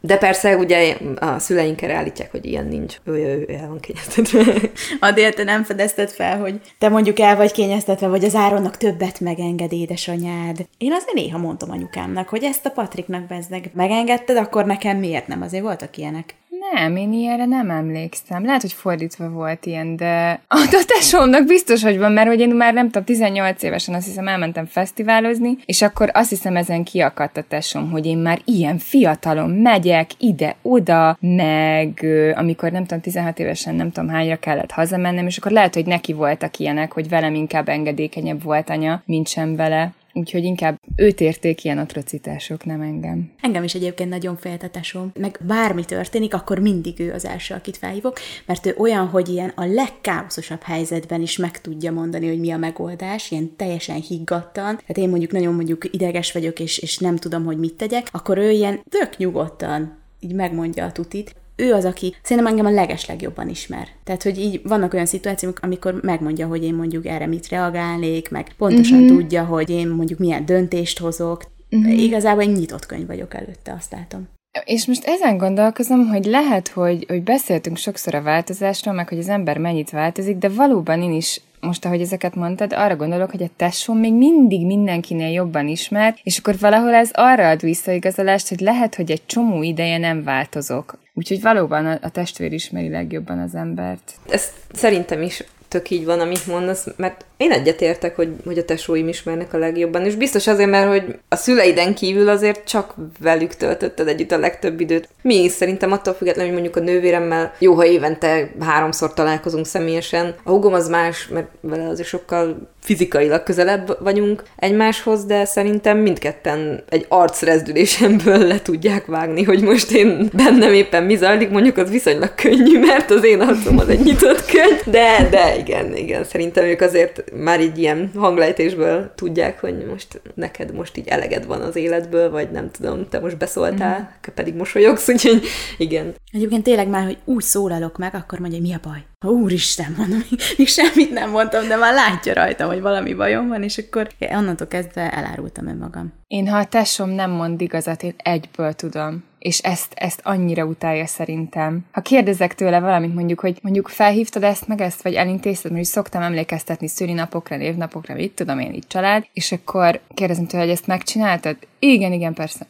De persze ugye a szüleink erre állítják, hogy ilyen nincs. Ő, ő, ő el van kényeztetve. Adél, te nem fedezted fel, hogy te mondjuk el vagy kényeztetve, vagy az Áronnak többet megenged édesanyád. Én azért néha mondtam anyukámnak, hogy ezt a Patriknak bezdeg megengedted, akkor nekem miért nem? Azért voltak ilyenek. Nem, én ilyenre nem emlékszem. Lehet, hogy fordítva volt ilyen, de a tesómnak biztos, hogy van, mert hogy én már nem tudom, 18 évesen azt hiszem elmentem fesztiválozni, és akkor azt hiszem ezen kiakadt a tesóm, hogy én már ilyen fiatalon megyek ide-oda, meg amikor nem tudom, 16 évesen nem tudom hányra kellett hazamennem, és akkor lehet, hogy neki voltak ilyenek, hogy velem inkább engedékenyebb volt anya, mint sem vele. Úgyhogy inkább őt érték ilyen atrocitások, nem engem. Engem is egyébként nagyon féltetesom. Meg bármi történik, akkor mindig ő az első, akit felhívok, mert ő olyan, hogy ilyen a legkáoszosabb helyzetben is meg tudja mondani, hogy mi a megoldás, ilyen teljesen higgadtan. Tehát én mondjuk nagyon mondjuk ideges vagyok, és, és nem tudom, hogy mit tegyek, akkor ő ilyen tök nyugodtan így megmondja a tutit ő az, aki szerintem engem a legeslegjobban ismer. Tehát, hogy így vannak olyan szituációk, amikor megmondja, hogy én mondjuk erre mit reagálnék, meg pontosan uh-huh. tudja, hogy én mondjuk milyen döntést hozok. Uh-huh. Igazából egy nyitott könyv vagyok előtte, azt látom. És most ezen gondolkozom, hogy lehet, hogy, hogy beszéltünk sokszor a változásról, meg hogy az ember mennyit változik, de valóban én is most, ahogy ezeket mondtad, arra gondolok, hogy a tesóm még mindig mindenkinél jobban ismer, és akkor valahol ez arra ad visszaigazolást, hogy lehet, hogy egy csomó ideje nem változok. Úgyhogy valóban a, a testvér ismeri legjobban az embert. Ez szerintem is tök így van, amit mondasz, mert én egyetértek, hogy, hogy a tesóim ismernek a legjobban, és biztos azért, mert hogy a szüleiden kívül azért csak velük töltötted együtt a legtöbb időt. Mi is szerintem attól függetlenül, hogy mondjuk a nővéremmel jó, ha évente háromszor találkozunk személyesen. A hugom az más, mert vele azért sokkal fizikailag közelebb vagyunk egymáshoz, de szerintem mindketten egy arcrezdülésemből le tudják vágni, hogy most én bennem éppen mi zajlik, mondjuk az viszonylag könnyű, mert az én arcom az egy nyitott könyv, de, de igen, igen, szerintem ők azért már így ilyen hanglejtésből tudják, hogy most neked most így eleged van az életből, vagy nem tudom, te most beszóltál, mm. pedig mosolyogsz, úgyhogy igen. Egyébként tényleg már, hogy úgy szólalok meg, akkor mondja, mi a baj? Ha úristen, mondom, még, még semmit nem mondtam, de már látja rajtam, hogy valami bajom van, és akkor onnantól kezdve elárultam önmagam. Én, ha a tesóm nem mond igazat, én egyből tudom és ezt, ezt annyira utálja szerintem. Ha kérdezek tőle valamit, mondjuk, hogy mondjuk felhívtad ezt meg ezt, vagy elintézted, mert szoktam emlékeztetni szülinapokra, névnapokra, mit tudom én, itt család, és akkor kérdezem tőle, hogy ezt megcsináltad? Igen, igen, persze.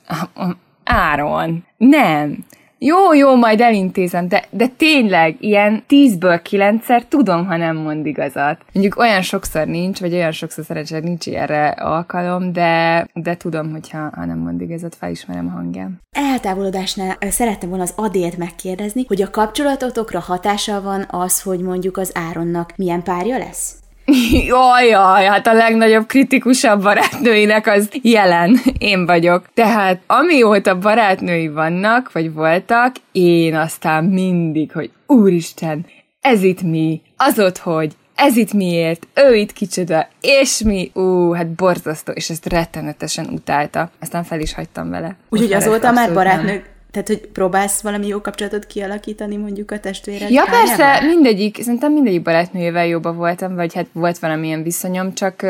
Áron, nem. Jó, jó, majd elintézem, de, de tényleg, ilyen tízből kilencszer tudom, ha nem mond igazat. Mondjuk olyan sokszor nincs, vagy olyan sokszor szerencsére nincs ilyenre alkalom, de, de tudom, hogyha ha nem mond igazat, felismerem a hangján. Eltávolodásnál szerettem volna az Adélt megkérdezni, hogy a kapcsolatotokra hatással van az, hogy mondjuk az Áronnak milyen párja lesz? Jaj, jaj, hát a legnagyobb kritikusabb barátnőinek az jelen. Én vagyok. Tehát amióta barátnői vannak, vagy voltak, én aztán mindig, hogy úristen, ez itt mi, az ott hogy, ez itt miért, ő itt kicsoda, és mi, ú, hát borzasztó, és ezt rettenetesen utálta. Aztán fel is hagytam vele. Úgyhogy azóta már barátnők, tehát, hogy próbálsz valami jó kapcsolatot kialakítani mondjuk a testvéred? Ja, párjával? persze, mindegyik, szerintem mindegyik barátnőjével jobban voltam, vagy hát volt valamilyen viszonyom, csak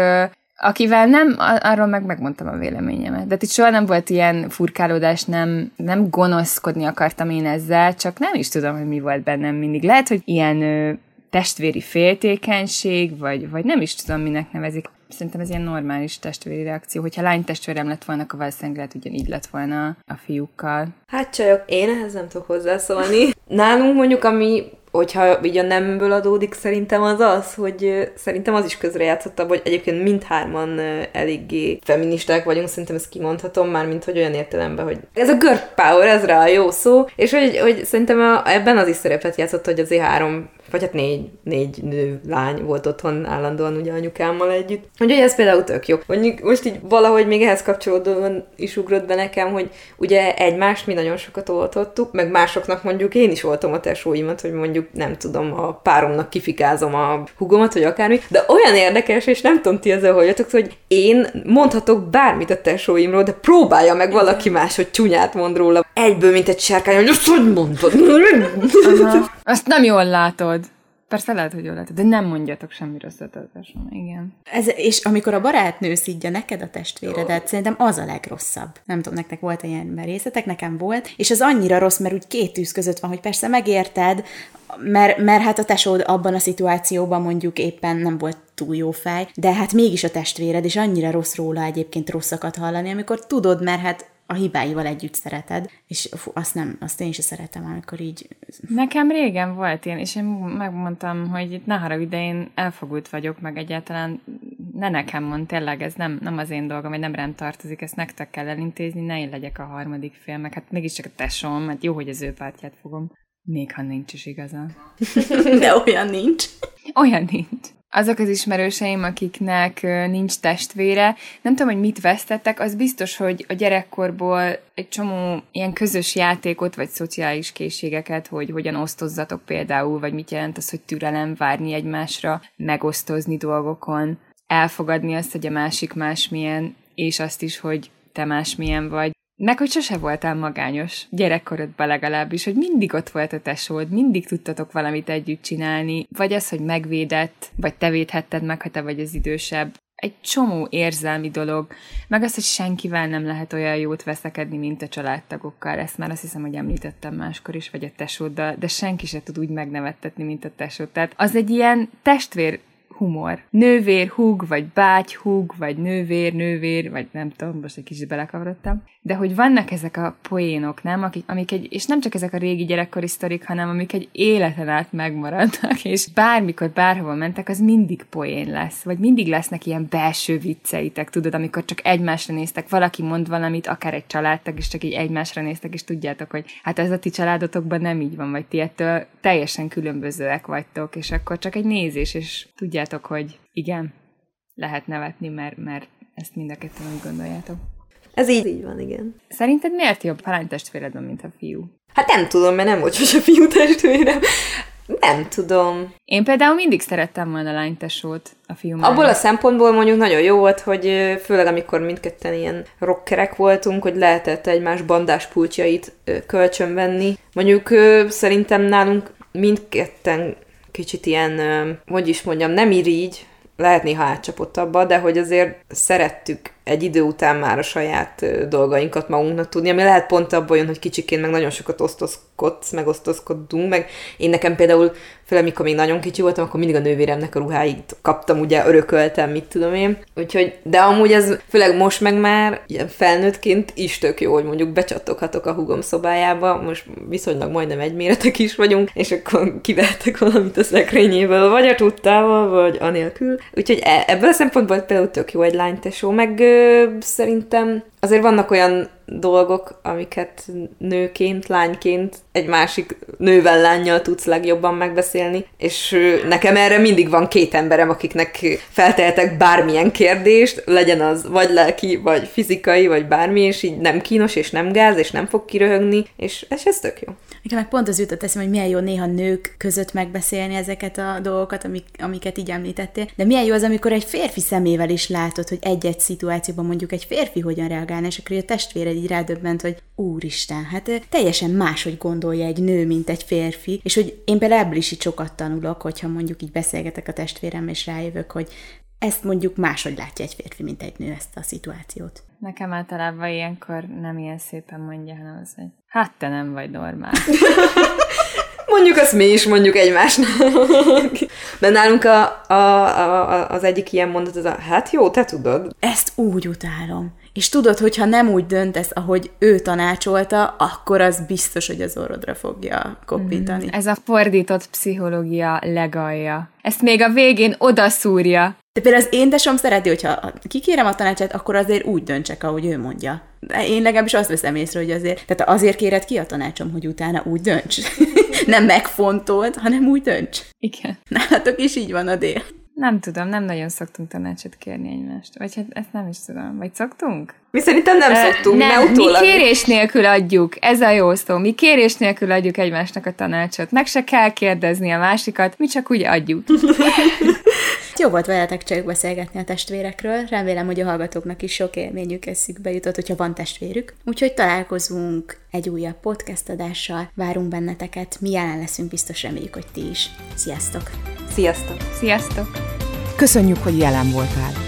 akivel nem, arról meg megmondtam a véleményemet. De itt soha nem volt ilyen furkálódás, nem, nem gonoszkodni akartam én ezzel, csak nem is tudom, hogy mi volt bennem mindig. Lehet, hogy ilyen ö, testvéri féltékenység, vagy, vagy nem is tudom, minek nevezik szerintem ez ilyen normális testvéri reakció. Hogyha lány testvérem lett volna, akkor valószínűleg lehet ugyanígy lett volna a fiúkkal. Hát csajok, én ehhez nem tudok hozzászólni. Nálunk mondjuk, ami hogyha így a nemből adódik, szerintem az az, hogy szerintem az is közrejátszott hogy egyébként mindhárman eléggé feministák vagyunk, szerintem ezt kimondhatom már, mint hogy olyan értelemben, hogy ez a girl power, ez rá a jó szó, és hogy, hogy szerintem a, ebben az is szerepet játszott, hogy azért három vagy hát négy, négy nő, lány volt otthon állandóan ugye anyukámmal együtt. Hogy ez például tök jó. Mondjuk most így valahogy még ehhez kapcsolódóan is ugrott be nekem, hogy ugye egymást mi nagyon sokat oltottuk, meg másoknak mondjuk én is voltam a tesóimat, hogy mondjuk nem tudom, a páromnak kifikázom a hugomat, vagy akármi, de olyan érdekes, és nem tudom ti ezzel hogy hogy én mondhatok bármit a tesóimról, de próbálja meg valaki más, hogy csúnyát mond róla. Egyből, mint egy sárkány, hogy azt hogy mondod? Azt nem jól látod. Persze lehet, hogy jól lehet, de nem mondjatok semmi rosszat a igen. Ez, és amikor a barátnő szidja neked a testvéredet, szerintem az a legrosszabb. Nem tudom, nektek volt ilyen merészetek, nekem volt, és az annyira rossz, mert úgy két tűz között van, hogy persze megérted, mert, mert hát a tesód abban a szituációban mondjuk éppen nem volt túl jó fej, de hát mégis a testvéred, és annyira rossz róla egyébként rosszakat hallani, amikor tudod, mert hát a hibáival együtt szereted, és fú, azt nem, azt én sem szeretem, amikor így... Nekem régen volt ilyen, és én megmondtam, hogy ne haragudj, de én elfogult vagyok, meg egyáltalán ne nekem mond, tényleg ez nem, nem az én dolgom, vagy nem rám tartozik, ezt nektek kell elintézni, ne én legyek a harmadik fél, meg hát mégiscsak a tesóm, mert jó, hogy az ő pártját fogom. Még ha nincs is igaza. De olyan nincs. Olyan nincs azok az ismerőseim, akiknek nincs testvére, nem tudom, hogy mit vesztettek, az biztos, hogy a gyerekkorból egy csomó ilyen közös játékot, vagy szociális készségeket, hogy hogyan osztozzatok például, vagy mit jelent az, hogy türelem várni egymásra, megosztozni dolgokon, elfogadni azt, hogy a másik másmilyen, és azt is, hogy te másmilyen vagy. Meg, hogy sose voltál magányos, gyerekkorodban legalábbis, hogy mindig ott volt a tesód, mindig tudtatok valamit együtt csinálni, vagy az, hogy megvédett, vagy te védhetted meg, ha te vagy az idősebb. Egy csomó érzelmi dolog, meg az, hogy senkivel nem lehet olyan jót veszekedni, mint a családtagokkal. Ezt már azt hiszem, hogy említettem máskor is, vagy a tesóddal, de senki se tud úgy megnevettetni, mint a tesód. Tehát az egy ilyen testvér humor. Nővér, húg, vagy báty, húg, vagy nővér, nővér, vagy nem tudom, most egy kicsit belekavarodtam. De hogy vannak ezek a poénok, nem? Akik, amik egy, és nem csak ezek a régi gyerekkori sztorik, hanem amik egy életen át megmaradnak, és bármikor, bárhova mentek, az mindig poén lesz, vagy mindig lesznek ilyen belső vicceitek, tudod, amikor csak egymásra néztek, valaki mond valamit, akár egy családtag, és csak így egymásra néztek, és tudjátok, hogy hát ez a ti családotokban nem így van, vagy ti ettől teljesen különbözőek vagytok, és akkor csak egy nézés, és tudjátok, tudjátok, hogy igen, lehet nevetni, mert, mert ezt mind a ketten úgy gondoljátok. Ez így, így van, igen. Szerinted miért jobb a lány testvéredben, mint a fiú? Hát nem tudom, mert nem volt sose fiú testvérem. Nem tudom. Én például mindig szerettem volna a lánytesót a fiú Abból a szempontból mondjuk nagyon jó volt, hogy főleg amikor mindketten ilyen rockerek voltunk, hogy lehetett egymás bandás pultjait kölcsönvenni. Mondjuk szerintem nálunk mindketten kicsit ilyen, hogy is mondjam, nem irigy, lehet néha átcsapott abba, de hogy azért szerettük egy idő után már a saját dolgainkat magunknak tudni, ami lehet pont abból jön, hogy kicsiként meg nagyon sokat osztozkodsz, meg osztozkodunk, meg én nekem például főleg mikor még nagyon kicsi voltam, akkor mindig a nővéremnek a ruháit kaptam, ugye örököltem, mit tudom én. Úgyhogy, de amúgy ez főleg most meg már ilyen felnőttként is tök jó, hogy mondjuk becsattoghatok a hugom szobájába, most viszonylag majdnem egy méretek is vagyunk, és akkor kivettek valamit a szekrényéből, vagy a tudtával, vagy anélkül. Úgyhogy e- ebből a szempontból például tök jó egy lánytesó, meg szerintem azért vannak olyan dolgok, amiket nőként, lányként egy másik nővel, lányjal tudsz legjobban megbeszélni, és nekem erre mindig van két emberem, akiknek feltehetek bármilyen kérdést, legyen az vagy lelki, vagy fizikai, vagy bármi, és így nem kínos, és nem gáz, és nem fog kiröhögni, és, és ez tök jó. Nekem meg pont az jutott eszem, hogy milyen jó néha nők között megbeszélni ezeket a dolgokat, amik, amiket így említettél, de milyen jó az, amikor egy férfi szemével is látod, hogy egy-egy szituációban mondjuk egy férfi hogyan reagálna, és akkor a testvéred így rádöbbent, hogy úristen, hát teljesen máshogy gondolja egy nő, mint egy férfi, és hogy én például ebből is így sokat tanulok, hogyha mondjuk így beszélgetek a testvérem, és rájövök, hogy ezt mondjuk máshogy látja egy férfi, mint egy nő ezt a szituációt. Nekem általában ilyenkor nem ilyen szépen mondja, hanem az, hogy hát te nem vagy normál. Mondjuk azt mi is mondjuk egymásnak. Mert nálunk a, a, a, az egyik ilyen mondat az a, hát jó, te tudod. Ezt úgy utálom. És tudod, hogyha nem úgy döntesz, ahogy ő tanácsolta, akkor az biztos, hogy az orrodra fogja kopítani. Mm, ez a fordított pszichológia legalja. Ezt még a végén odaszúrja. De például az én tesom szereti, hogyha kikérem a tanácsát, akkor azért úgy döntsek, ahogy ő mondja. Én legalábbis azt veszem észre, hogy azért, tehát azért kéred ki a tanácsom, hogy utána úgy dönts. nem megfontolt, hanem úgy dönts. Igen. Nálatok is így van a dél. Nem tudom, nem nagyon szoktunk tanácsot kérni egymást. Vagy hát ezt nem is tudom. Vagy szoktunk? Mi szerintem nem uh, szoktunk, nem, mi kérés nélkül adjuk, ez a jó szó, mi kérés nélkül adjuk egymásnak a tanácsot. Meg se kell kérdezni a másikat, mi csak úgy adjuk. Jó volt veletek csak beszélgetni a testvérekről, remélem, hogy a hallgatóknak is sok élményük eszükbe jutott, hogyha van testvérük. Úgyhogy találkozunk egy újabb podcast adással, várunk benneteket, mi jelen leszünk, biztos reméljük, hogy ti is. Sziasztok! Sziasztok! Sziasztok! Köszönjük, hogy jelen voltál!